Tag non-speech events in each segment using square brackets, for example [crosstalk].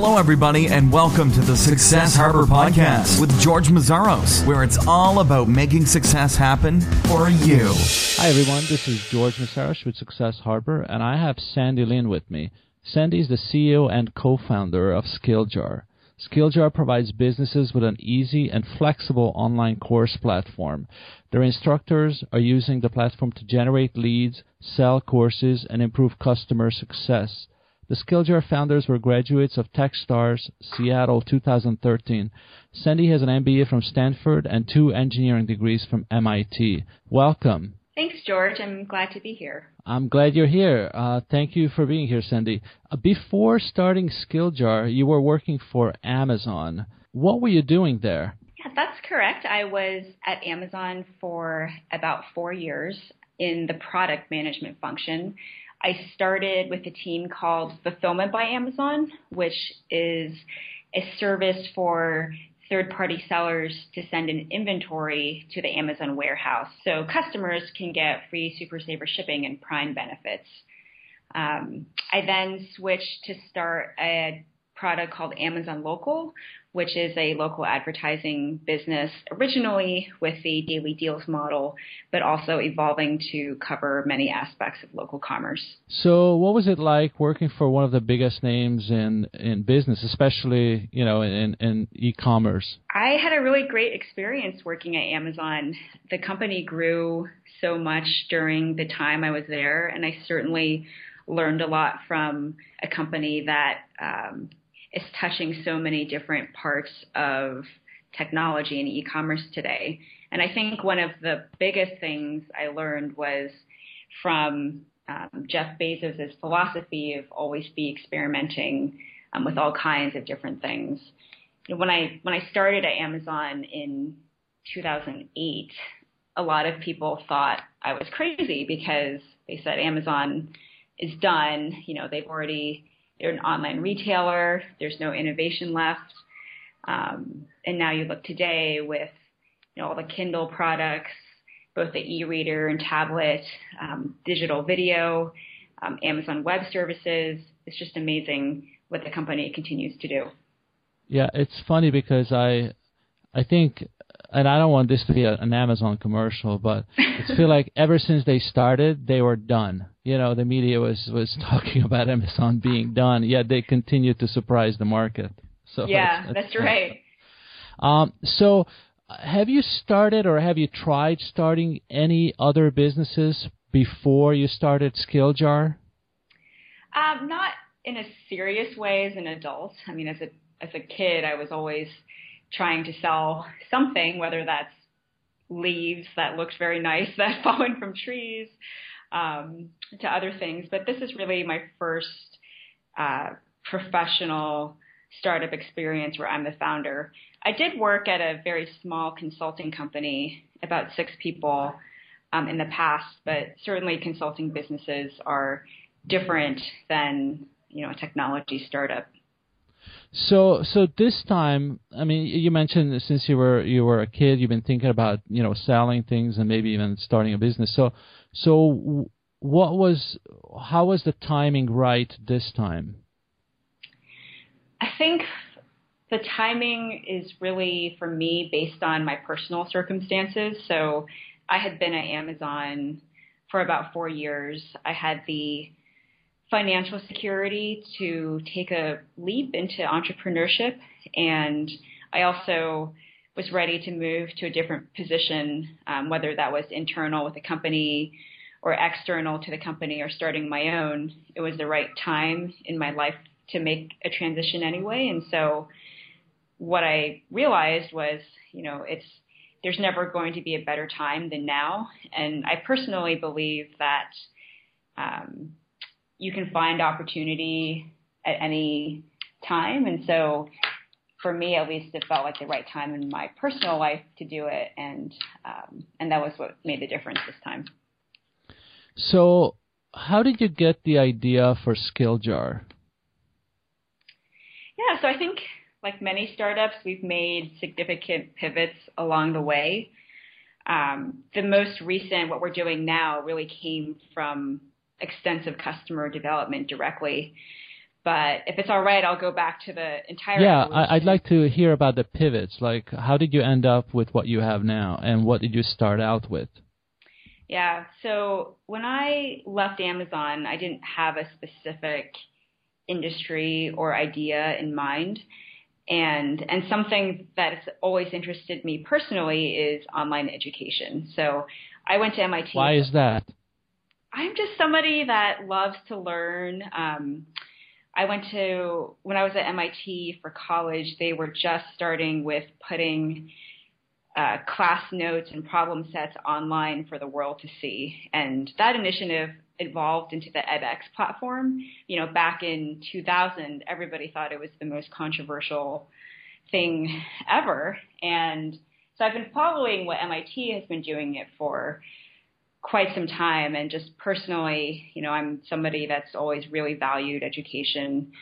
Hello, everybody, and welcome to the Success Harbor Podcast with George Mazzaros, where it's all about making success happen for you. Hi, everyone. This is George Mazzaros with Success Harbor, and I have Sandi Lin with me. Sandi is the CEO and co-founder of SkillJar. SkillJar provides businesses with an easy and flexible online course platform. Their instructors are using the platform to generate leads, sell courses, and improve customer success. The SkillJar founders were graduates of Techstars, Seattle 2013. Sandi has an MBA from Stanford and two engineering degrees from MIT. Welcome. Thanks, George. I'm glad to be here. I'm glad you're here. Uh, thank you for being here, Sandi. Uh, before starting SkillJar, you were working for Amazon. What were you doing there? Yeah, that's correct. I was at Amazon for about four years in the product management function. I started with a team called Fulfillment by Amazon, which is a service for third party sellers to send an inventory to the Amazon warehouse. So customers can get free Super Saver shipping and Prime benefits. Um, I then switched to start a product called Amazon Local, which is a local advertising business originally with the daily deals model, but also evolving to cover many aspects of local commerce. So, what was it like working for one of the biggest names in in business, especially you know in in e-commerce? I had a really great experience working at Amazon. The company grew so much during the time I was there, and I certainly learned a lot from a company that um, is touching so many different parts of technology and e-commerce today. And I think one of the biggest things I learned was from um, Jeff Bezos' philosophy of always be experimenting um, with all kinds of different things. When I when I started at Amazon in 2008, a lot of people thought I was crazy because they said Amazon is done. You know, they've already they're an online retailer. There's no innovation left. Um, and now you look today with you know all the Kindle products, both the e-reader and tablet, um, digital video, um, Amazon Web Services. It's just amazing what the company continues to do. Yeah, it's funny because I, I think, and I don't want this to be a, an Amazon commercial, but [laughs] I feel like ever since they started, they were done you know the media was was [laughs] talking about Amazon being done, yet they continue to surprise the market. So yeah, that's, that's, that's right. Um, so, have you started or have you tried starting any other businesses before you started SkillJar? Um, not in a serious way as an adult. I mean, as a as a kid, I was always trying to sell something, whether that's leaves that looked very nice [laughs] that falling from trees, um, to other things. But this is really my first uh, professional startup experience where I'm the founder. I did work at a very small consulting company, about six people um, in the past, but certainly consulting businesses are different than you know a technology startup. So, so this time, I mean, you mentioned since you were you were a kid, you've been thinking about you know selling things and maybe even starting a business. So, so what was how was the timing right this time? I think the timing is really for me based on my personal circumstances. So I had been at Amazon for about four years. I had the financial security to take a leap into entrepreneurship, and I also was ready to move to a different position, um, whether that was internal with a company or external to the company or starting my own. It was the right time in my life to make a transition anyway. And so what I realized was, you know, it's there's never going to be a better time than now. And I personally believe that um, you can find opportunity at any time. And so for me, at least, it felt like the right time in my personal life to do it, and um, and that was what made the difference this time. So, how did you get the idea for SkillJar? Yeah, so I think like many startups, we've made significant pivots along the way. Um, the most recent, what we're doing now, really came from extensive customer development directly. But if it's all right, I'll go back to the entire. Yeah, evolution. I'd like to hear about the pivots. Like, how did you end up with what you have now, and what did you start out with? Yeah. So when I left Amazon, I didn't have a specific industry or idea in mind. And and something that has always interested me personally is online education. So I went to MIT. Why is that? I'm just somebody that loves to learn. Um, I went to when I was at MIT for college. They were just starting with putting uh, class notes and problem sets online for the world to see, and that initiative evolved into the edX platform. You know, back in 2000, everybody thought it was the most controversial thing ever, and so I've been following what MIT has been doing it for quite some time and just personally, you know, I'm somebody that's always really valued education.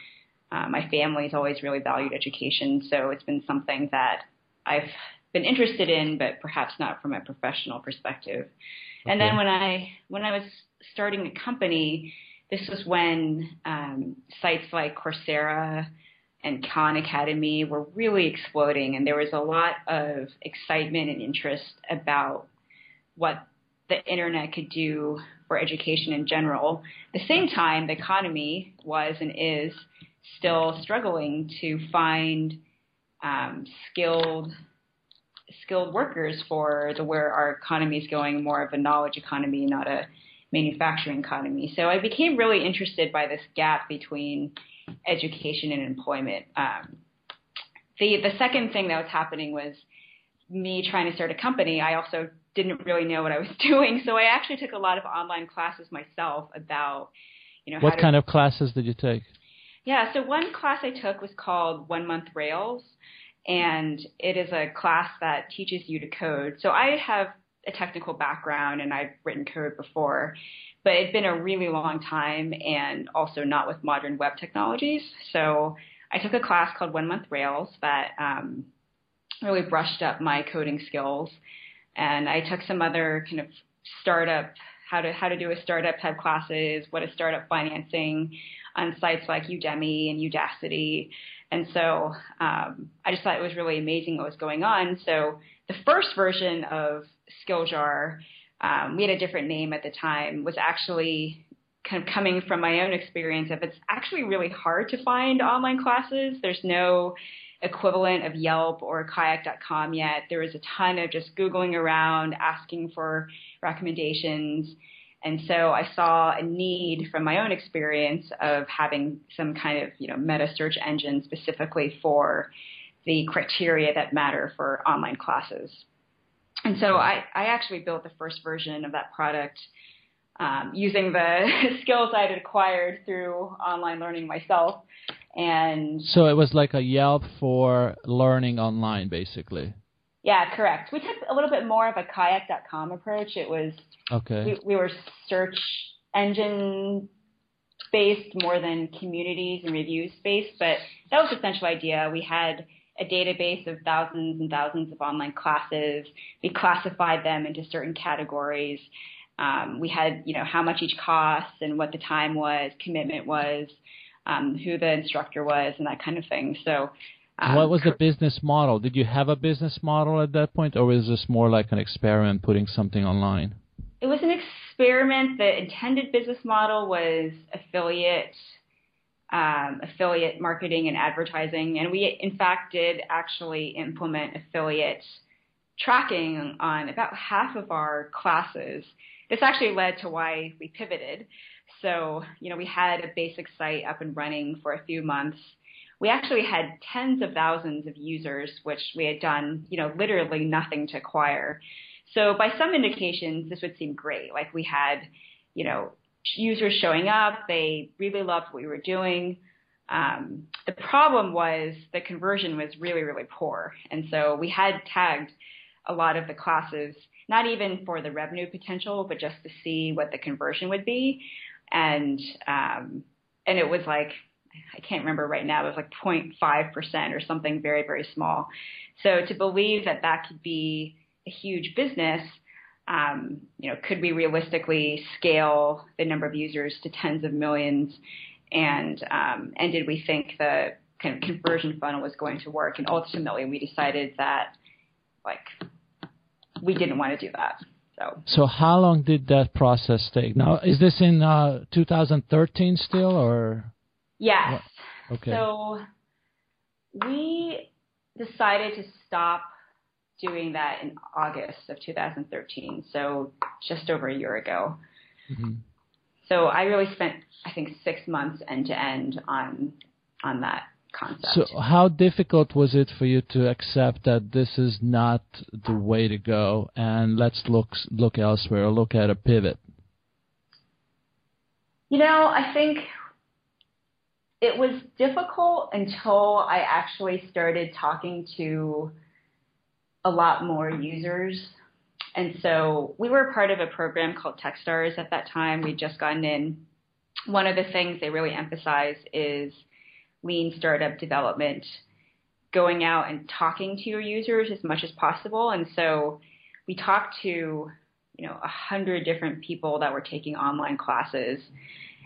Uh, my family's always really valued education, so it's been something that I've been interested in, but perhaps not from a professional perspective. Okay. And then when I when I was starting a company, this was when um, sites like Coursera and Khan Academy were really exploding, and there was a lot of excitement and interest about what the internet could do for education in general. At the same time, the economy was and is still struggling to find um, skilled skilled workers for the where our economy is going more of a knowledge economy, not a manufacturing economy. So I became really interested by this gap between education and employment. Um, the the second thing that was happening was me trying to start a company. I also didn't really know what I was [laughs] doing. So I actually took a lot of online classes myself about, you know, what kind to, of classes did you take? Yeah, so one class I took was called One Month Rails, and it is a class that teaches you to code. So I have a technical background and I've written code before, but it's been a really long time and also not with modern web technologies. So I took a class called One Month Rails that um, really brushed up my coding skills and I took some other kind of startup how to how to do a startup type classes, what is startup financing on sites like Udemy and Udacity. And so um, I just thought it was really amazing what was going on. So the first version of Skilljar, um, we had a different name at the time, was actually kind of coming from my own experience of it's actually really hard to find online classes. There's no equivalent of Yelp or kayak.com yet. There was a ton of just Googling around, asking for recommendations. And so I saw a need from my own experience of having some kind of, you know, meta search engine specifically for the criteria that matter for online classes. And so I, I actually built the first version of that product um, using the [laughs] skills I had acquired through online learning myself. And so it was like a Yelp for learning online, basically. Yeah, correct. We took a little bit more of a kayak.com approach. It was okay. We, we were search engine based more than communities and reviews based, but that was the central idea. We had a database of thousands and thousands of online classes. We classified them into certain categories. Um, we had, you know, how much each cost and what the time was, commitment was um, who the instructor was, and that kind of thing. So, um, what was the business model? Did you have a business model at that point, or was this more like an experiment, putting something online? It was an experiment. The intended business model was affiliate. Um, affiliate marketing and advertising, and we in fact did actually implement affiliate tracking on about half of our classes. This actually led to why we pivoted. So, you know, we had a basic site up and running for a few months. We actually had tens of thousands of users, which we had done, you know, literally nothing to acquire. So by some indications, this would seem great. Like we had, you know, users showing up. They really loved what we were doing. Um, the problem was the conversion was really, really poor. And so we had tagged a lot of the classes, not even for the revenue potential, but just to see what the conversion would be and um, and it was like I can't remember right now. It was like 0.5 percent or something very very small. So to believe that that could be a huge business, um, you know, could we realistically scale the number of users to tens of millions? and um, and did we think the kind of conversion funnel was going to work? And ultimately, we decided that like we didn't want to do that. So, so how long did that process take? Now, is this in uh, 2013 still, or? Yes. What? Okay. So we decided to stop doing that in August of 2013. So just over a year ago. Mm-hmm. So I really spent, I think, six months end to end on on that concept. So how difficult was it for you to accept that this is not the way to go, and let's look look elsewhere, or look at a pivot? You know, I think it was difficult until I actually started talking to a lot more users. And so we were part of a program called Techstars at that time. We'd just gotten in. One of the things they really emphasize is lean startup development, going out and talking to your users as much as possible. And so we talked to, you know, a hundred different people that were taking online classes.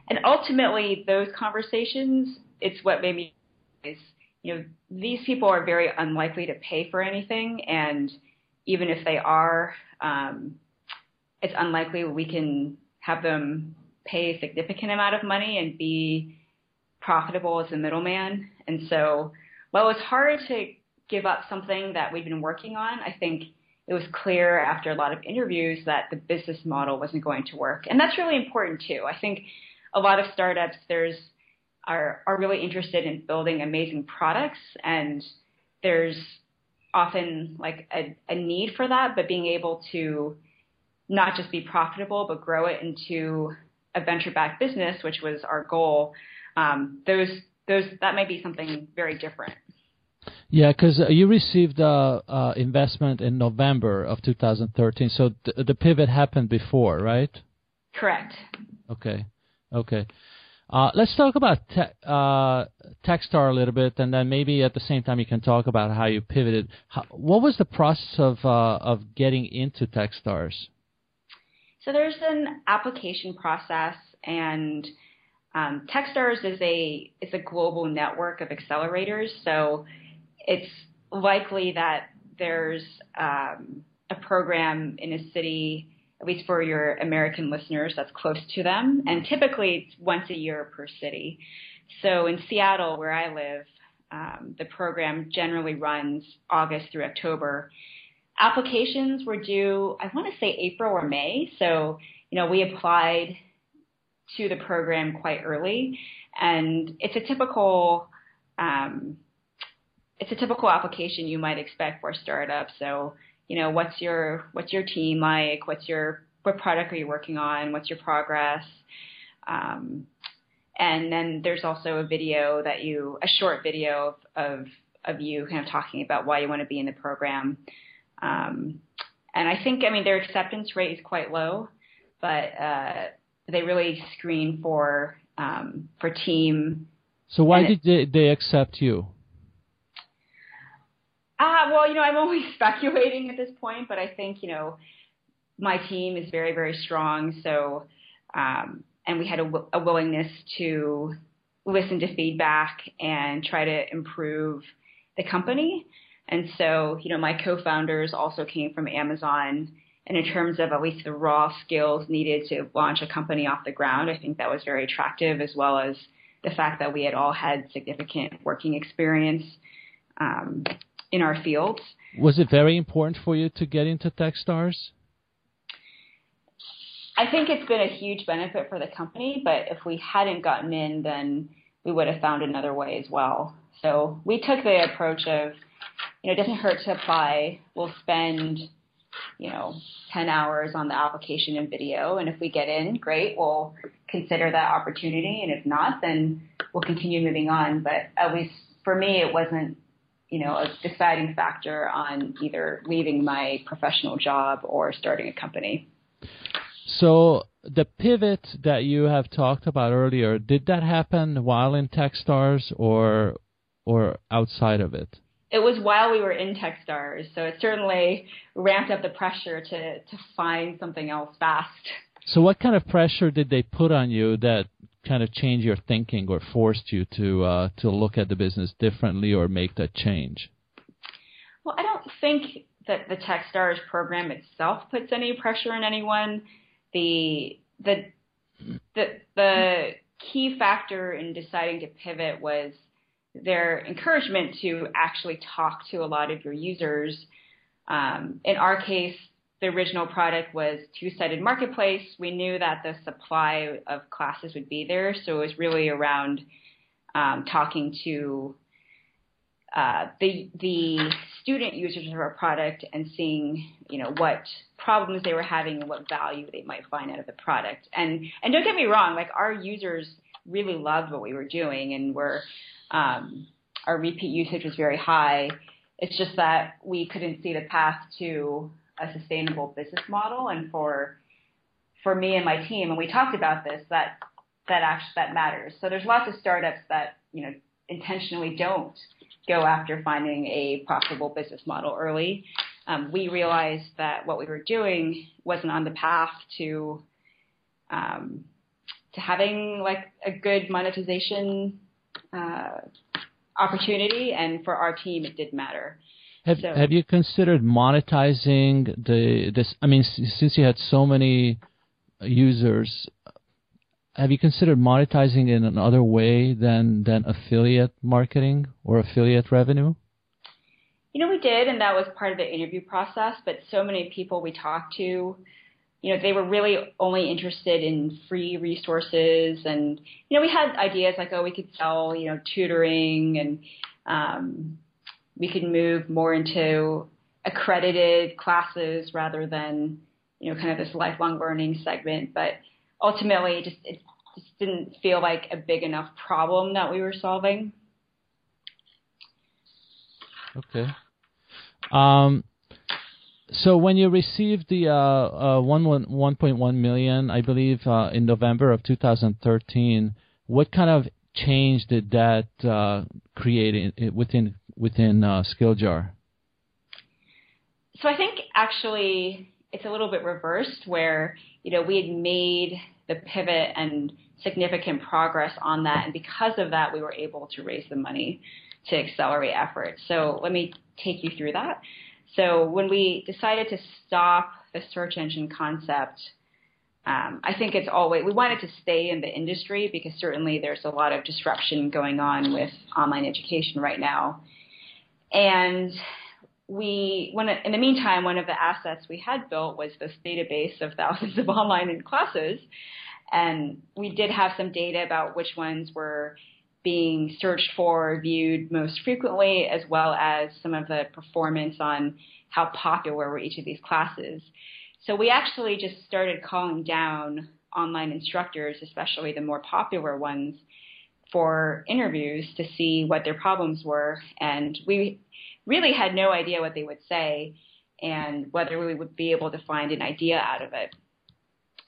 And ultimately those conversations, it's what made me is, you know, these people are very unlikely to pay for anything. And even if they are, um, it's unlikely we can have them pay a significant amount of money and be profitable as a middleman. And so while it was hard to give up something that we'd been working on, I think it was clear after a lot of interviews that the business model wasn't going to work. And that's really important too. I think a lot of startups there's are are really interested in building amazing products and there's often like a, a need for that, but being able to not just be profitable but grow it into a venture backed business, which was our goal, um, those those that might be something very different. Yeah, because uh, you received uh, uh, investment in November of 2013, so th- the pivot happened before, right? Correct. Okay, okay. Uh, let's talk about te- uh, Techstar a little bit, and then maybe at the same time you can talk about how you pivoted. How, what was the process of uh, of getting into Techstars? So there's an application process, and um, Techstars is a is a global network of accelerators, so it's likely that there's um, a program in a city, at least for your American listeners, that's close to them, and typically it's once a year per city. So in Seattle, where I live, um, the program generally runs August through October. Applications were due, I want to say April or May. So, you know, we applied to the program quite early, and it's a typical um, it's a typical application you might expect for a startup. So, you know, what's your what's your team like? What's your what product are you working on? What's your progress? Um, and then there's also a video that you a short video of of, of you kind of talking about why you want to be in the program. Um, and I think I mean their acceptance rate is quite low, but uh, they really screen for um, for team. So why did they, they accept you? Uh, well, you know, I'm only [laughs] speculating at this point, but I think you know my team is very very strong. So um, and we had a, a willingness to listen to feedback and try to improve the company. And so, you know, my co-founders also came from Amazon and in terms of at least the raw skills needed to launch a company off the ground, I think that was very attractive, as well as the fact that we had all had significant working experience um, in our fields. Was it very important for you to get into Techstars? I think it's been a huge benefit for the company, but if we hadn't gotten in, then we would have found another way as well. So we took the approach of, you know, it doesn't hurt to apply. We'll spend you know, 10 hours on the application and video. And if we get in, great, we'll consider that opportunity. And if not, then we'll continue moving on. But at least for me, it wasn't, you know, a deciding factor on either leaving my professional job or starting a company. So the pivot that you have talked about earlier, did that happen while in Techstars or or outside of it? It was while we were in Techstars, so it certainly ramped up the pressure to to find something else fast. So, what kind of pressure did they put on you that kind of changed your thinking or forced you to uh, to look at the business differently or make that change? Well, I don't think that the TechStars program itself puts any pressure on anyone. The the the the key factor in deciding to pivot was their encouragement to actually talk to a lot of your users. Um, in our case, the original product was two-sided marketplace. We knew that the supply of classes would be there, so it was really around um, talking to uh, the the student users of our product and seeing you know what problems they were having and what value they might find out of the product. And and don't get me wrong, like our users really loved what we were doing and were um, our repeat usage was very high. It's just that we couldn't see the path to a sustainable business model. And for for me and my team, and we talked about this, that that actually that matters. So there's lots of startups that you know intentionally don't go after finding a profitable business model early. Um, we realized that what we were doing wasn't on the path to um, to having like a good monetization uh, opportunity, and for our team, it did matter. Have so, Have you considered monetizing the this? I mean, since you had so many users, have you considered monetizing in another way than than affiliate marketing or affiliate revenue? You know, we did, and that was part of the interview process. But so many people we talked to you know, they were really only interested in free resources. And, you know, we had ideas like, oh, we could sell, you know, tutoring and um, we could move more into accredited classes rather than, you know, kind of this lifelong learning segment. But ultimately, it just, it just didn't feel like a big enough problem that we were solving. Okay. Um, so when you received the uh, uh, 1, 1.1 million, I believe, uh, in November of 2013, what kind of change did that uh, create in, within within uh, SkillJar? So I think actually it's a little bit reversed, where you know we had made the pivot and significant progress on that, and because of that, we were able to raise the money to accelerate efforts. So let me take you through that. So when we decided to stop the search engine concept, um, I think it's always we wanted to stay in the industry because certainly there's a lot of disruption going on with online education right now, and we when in the meantime one of the assets we had built was this database of thousands of [laughs] online classes, and we did have some data about which ones were being searched for, viewed most frequently, as well as some of the performance on how popular were each of these classes. So we actually just started calling down online instructors, especially the more popular ones, for interviews to see what their problems were. And we really had no idea what they would say and whether we would be able to find an idea out of it.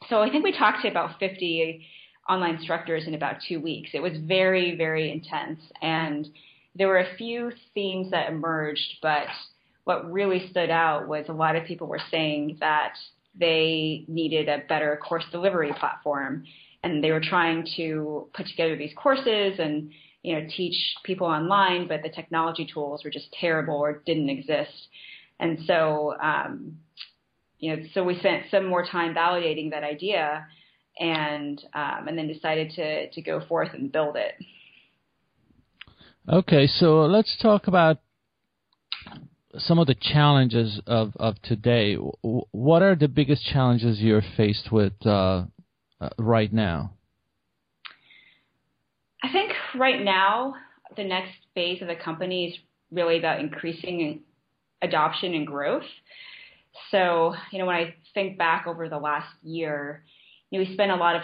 So I think we talked to about 50 online instructors in about two weeks. It was very, very intense. And there were a few themes that emerged, but what really stood out was a lot of people were saying that they needed a better course delivery platform. And they were trying to put together these courses and you know teach people online, but the technology tools were just terrible or didn't exist. And so um, you know, so we spent some more time validating that idea and um, and then decided to to go forth and build it. Okay, so let's talk about some of the challenges of, of today. What are the biggest challenges you're faced with uh, uh, right now? I think right now the next phase of the company is really about increasing adoption and growth. So, you know, when I think back over the last year, know, we spent a lot of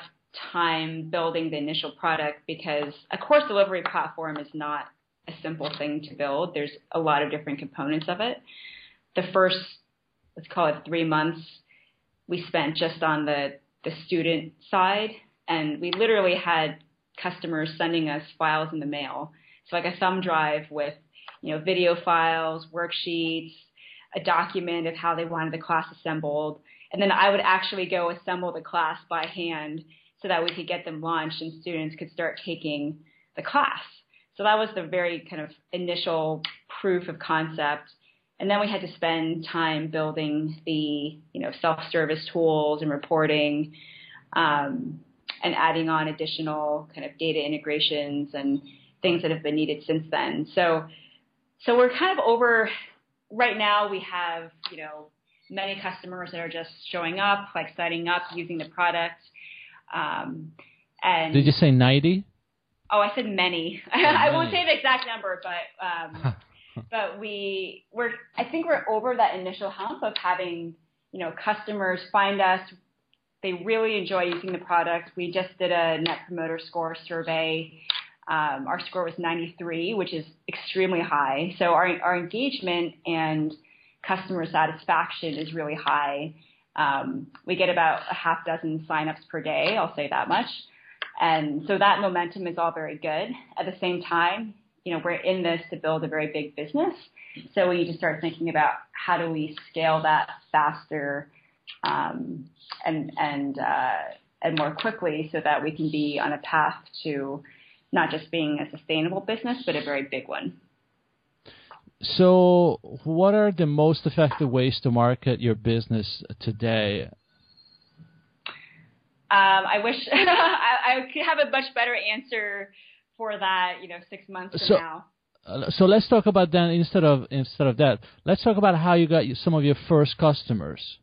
time building the initial product because a course delivery platform is not a simple thing to build. There's a lot of different components of it. The first, let's call it three months, we spent just on the, the student side, and we literally had customers sending us files in the mail. So like a thumb drive with, you know, video files, worksheets, a document of how they wanted the class assembled, and then I would actually go assemble the class by hand so that we could get them launched and students could start taking the class. So that was the very kind of initial proof of concept. And then we had to spend time building the, you know, self-service tools and reporting, um, and adding on additional kind of data integrations and things that have been needed since then. So, so we're kind of over. Right now, we have, you know, many customers that are just showing up, like signing up, using the product. Um, and did you say ninety? Oh, I said many. [laughs] Oh, I won't say the exact number, but um, [laughs] but we we're I think we're over that initial hump of having you know customers find us. They really enjoy using the product. We just did a Net Promoter Score survey. Um, our score was 93, which is extremely high. So our our engagement and customer satisfaction is really high. Um, we get about a half dozen signups per day. I'll say that much. And so that momentum is all very good. At the same time, you know, we're in this to build a very big business. So we need to start thinking about how do we scale that faster um, and and uh, and more quickly so that we can be on a path to not just being a sustainable business, but a very big one. So, what are the most effective ways to market your business today? Um, I wish [laughs] I, I, could have a much better answer for that, you know, six months from so, now. Uh, so let's talk about then instead of instead of that, let's talk about how you got some of your first customers.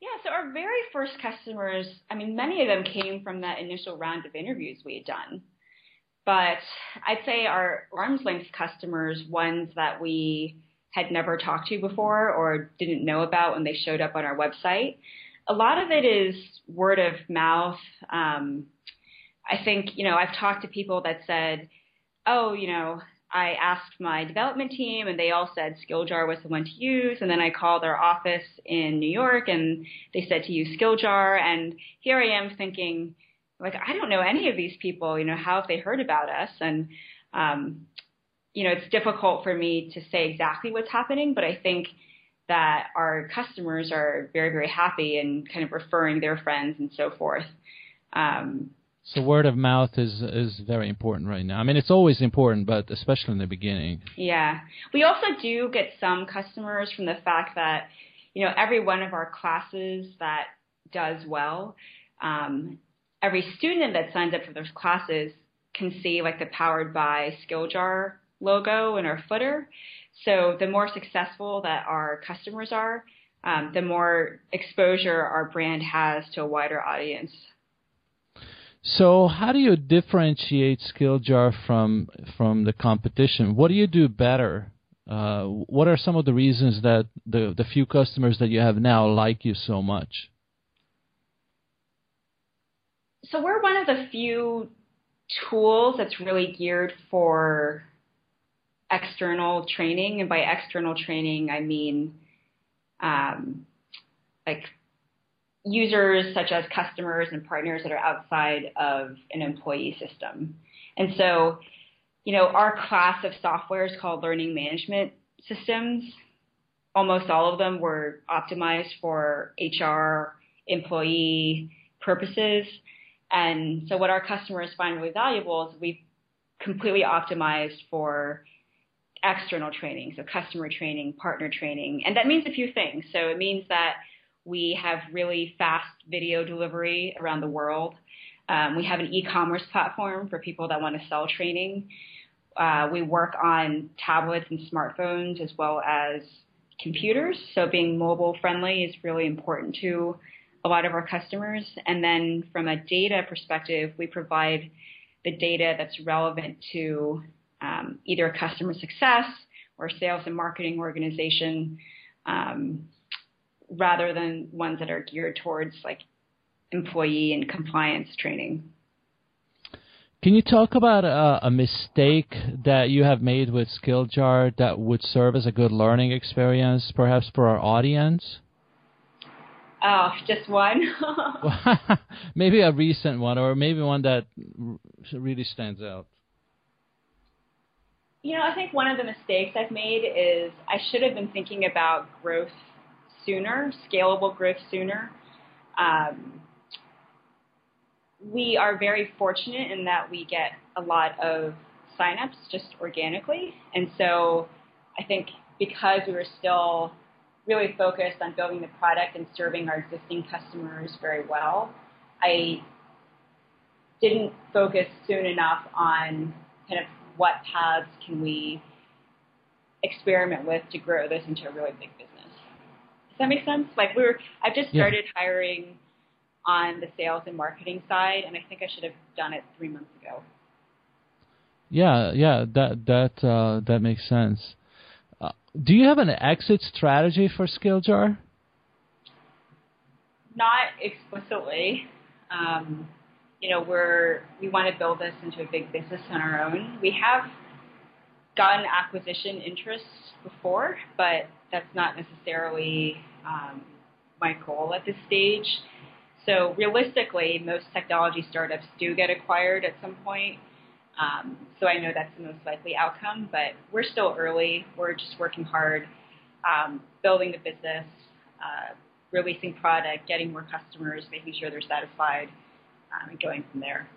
Yeah, so our very first customers, I mean, many of them came from that initial round of interviews we had done. But I'd say our arm's length customers, ones that we had never talked to before or didn't know about when they showed up on our website, a lot of it is word of mouth. Um, I think, you know, I've talked to people that said, oh, you know, I asked my development team and they all said SkillJar was the one to use. And then I called our office in New York and they said to use SkillJar. And here I am thinking, like I don't know any of these people. You know, how have they heard about us? And um, you know, it's difficult for me to say exactly what's happening, but I think that our customers are very, very happy and kind of referring their friends and so forth. Um, so word of mouth is is very important right now. I mean, it's always important, but especially in the beginning. Yeah, we also do get some customers from the fact that you know every one of our classes that does well um, every student that signs up for those classes can see like the powered by SkillJar logo in our footer. So the more successful that our customers are, um, the more exposure our brand has to a wider audience. So how do you differentiate SkillJar from from the competition? What do you do better? Uh, what are some of the reasons that the the few customers that you have now like you so much? So we're one of the few tools that's really geared for external training, and by external training, I mean um, like users such as customers and partners that are outside of an employee system. And so, you know, our class of software is called learning management systems. Almost all of them were optimized for HR, employee purposes. And so what our customers find really valuable is we've completely optimized for external training, so customer training, partner training. And that means a few things. So it means that we have really fast video delivery around the world. Um, we have an e-commerce platform for people that want to sell training. Uh, we work on tablets and smartphones as well as computers. So being mobile friendly is really important to a lot of our customers. And then from a data perspective, we provide the data that's relevant to um, either customer success or sales and marketing organization, um, rather than ones that are geared towards like employee and compliance training. Can you talk about a, a, mistake that you have made with SkillJar that would serve as a good learning experience, perhaps for our audience? Oh, just one. [laughs] [laughs] maybe a recent one, or maybe one that really stands out. You know, I think one of the mistakes I've made is I should have been thinking about growth sooner, scalable growth sooner. Um, we are very fortunate in that we get a lot of signups just organically. And so I think because we were still really focused on building the product and serving our existing customers very well, I didn't focus soon enough on kind of what paths can we experiment with to grow this into a really big business. Does that make sense? Like we were, I've just started yeah. hiring on the sales and marketing side, and I think I should have done it three months ago. Yeah, yeah, that that uh, that makes sense. Uh, do you have an exit strategy for SkillJar? Not explicitly. Um, you know, we're we want to build this into a big business on our own. We have gotten acquisition interests before, but that's not necessarily um, my goal at this stage. So realistically, most technology startups do get acquired at some point. Um, so I know that's the most likely outcome, but we're still early. We're just working hard, um, building the business, uh, releasing product, getting more customers, making sure they're satisfied, um, and going from there.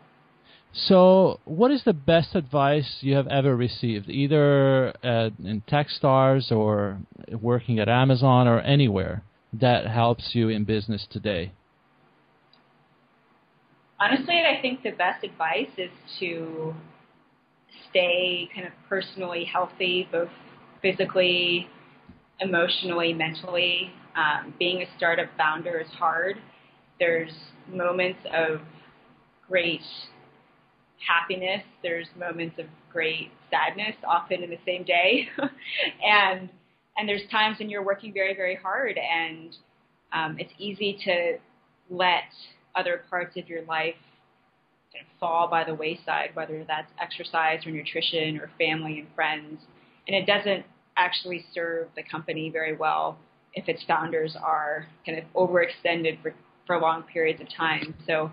So, what is the best advice you have ever received, either at, in TechStars or working at Amazon or anywhere, that helps you in business today? Honestly, I think the best advice is to stay kind of personally healthy, both physically, emotionally, mentally. Um, being a startup founder is hard. There's moments of great happiness. There's moments of great sadness, often in the same day, [laughs] and and there's times when you're working very very hard, and um, it's easy to let other parts of your life kind of fall by the wayside, whether that's exercise or nutrition or family and friends, and it doesn't actually serve the company very well if its founders are kind of overextended for, for long periods of time. So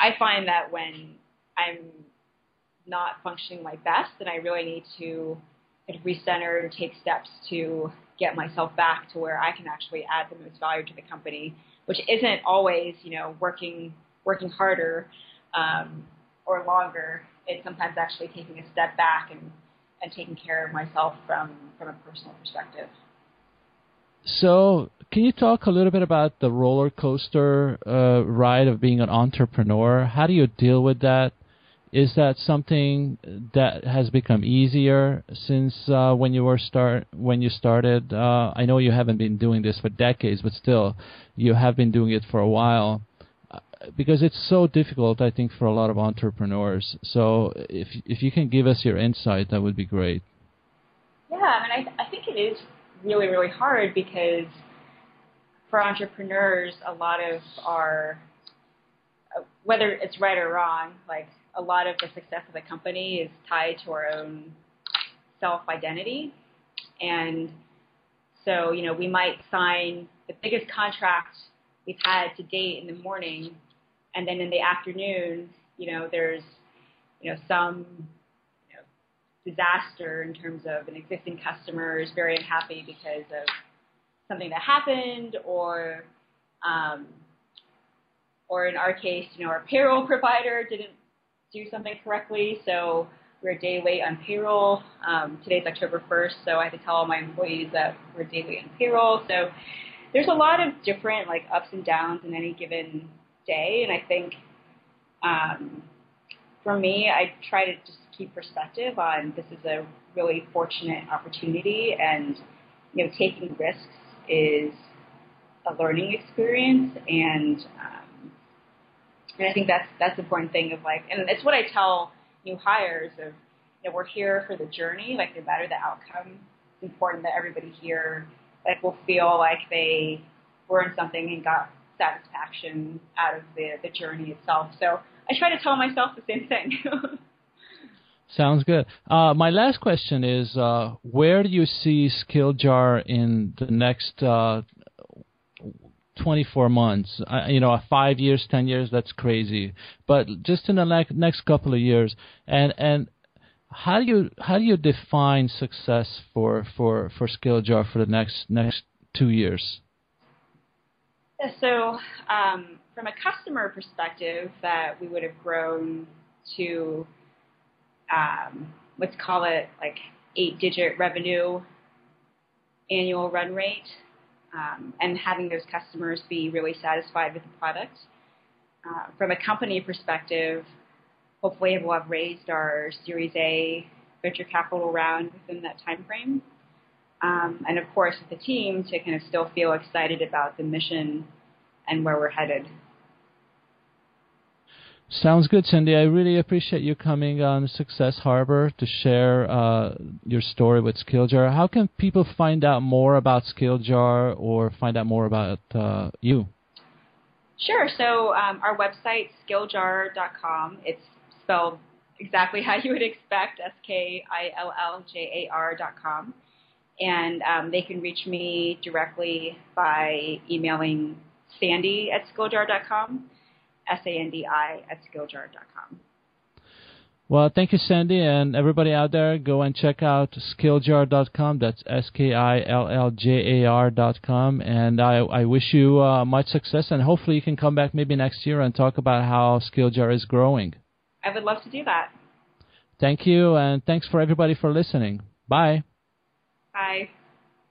I find that when I'm not functioning my best, then I really need to kind of recenter and take steps to get myself back to where I can actually add the most value to the company, which isn't always, you know, working working harder um, or longer. It's sometimes actually taking a step back and, and taking care of myself from, from a personal perspective. So, can you talk a little bit about the roller coaster uh, ride of being an entrepreneur? How do you deal with that? Is that something that has become easier since uh, when you were start when you started? Uh, I know you haven't been doing this for decades, but still, you have been doing it for a while uh, because it's so difficult, I think, for a lot of entrepreneurs. So if if you can give us your insight, that would be great. Yeah, I mean, I, I think it is really, really hard because for entrepreneurs, a lot of our, uh, whether it's right or wrong, like a lot of the success of the company is tied to our own self identity. And so, you know, we might sign the biggest contract we've had to date in the morning, and then in the afternoon, you know, there's, you know, some you know, disaster in terms of an existing customer is very unhappy because of something that happened, or, um, or in our case, you know, our payroll [laughs] provider didn't do something correctly. So we're a day late on payroll. Um, today's October 1st, so I had to tell all my employees that we're a day late on payroll. So there's a lot of different like ups and downs in any given day, and I think um, for me, I try to just keep perspective on this is a really fortunate opportunity, and you know, taking risks is a learning experience, and um, and I think that's that's the important thing of like, and it's what I tell new hires of, you know, we're here for the journey. Like, no matter the outcome, it's important that everybody here like will feel like they learned something and got satisfaction out of the the journey itself. So I try to tell myself the same thing. [laughs] Sounds good. Uh, my last question is, uh, where do you see SkillJar in the next uh, 24 months. Uh, you know, five years, 10 years, that's crazy. But just in the ne- next couple of years, and and how do you how do you define success for for for SkillJar for the next next two years? So um, from a customer perspective, that we would have grown to um, let's call it like eight-digit revenue annual run rate, um, and having those customers be really satisfied with the product. Uh, from a company perspective, hopefully we'll have raised our Series A venture capital round within that time frame. Um, and of course, the team to kind of still feel excited about the mission and where we're headed. Sounds good, Cindy. I really appreciate you coming on Success Harbor to share uh, your story with Skilljar. How can people find out more about Skilljar or find out more about uh, you? Sure. So um, our website, skilljar.com, it's spelled exactly [laughs] how you would expect, S-K-I-L-L-J-A-R.com. And um, they can reach me directly by emailing sandi at skilljar.com, S-A-N-D-I at skilljar.com. Well, thank you, Sandi, and everybody out there. Go and check out skilljar.com. That's S K I L L J A R.com. And I, I wish you uh, much success, and hopefully you can come back maybe next year and talk about how Skilljar is growing. I would love to do that. Thank you, and thanks for everybody for listening. Bye. Bye.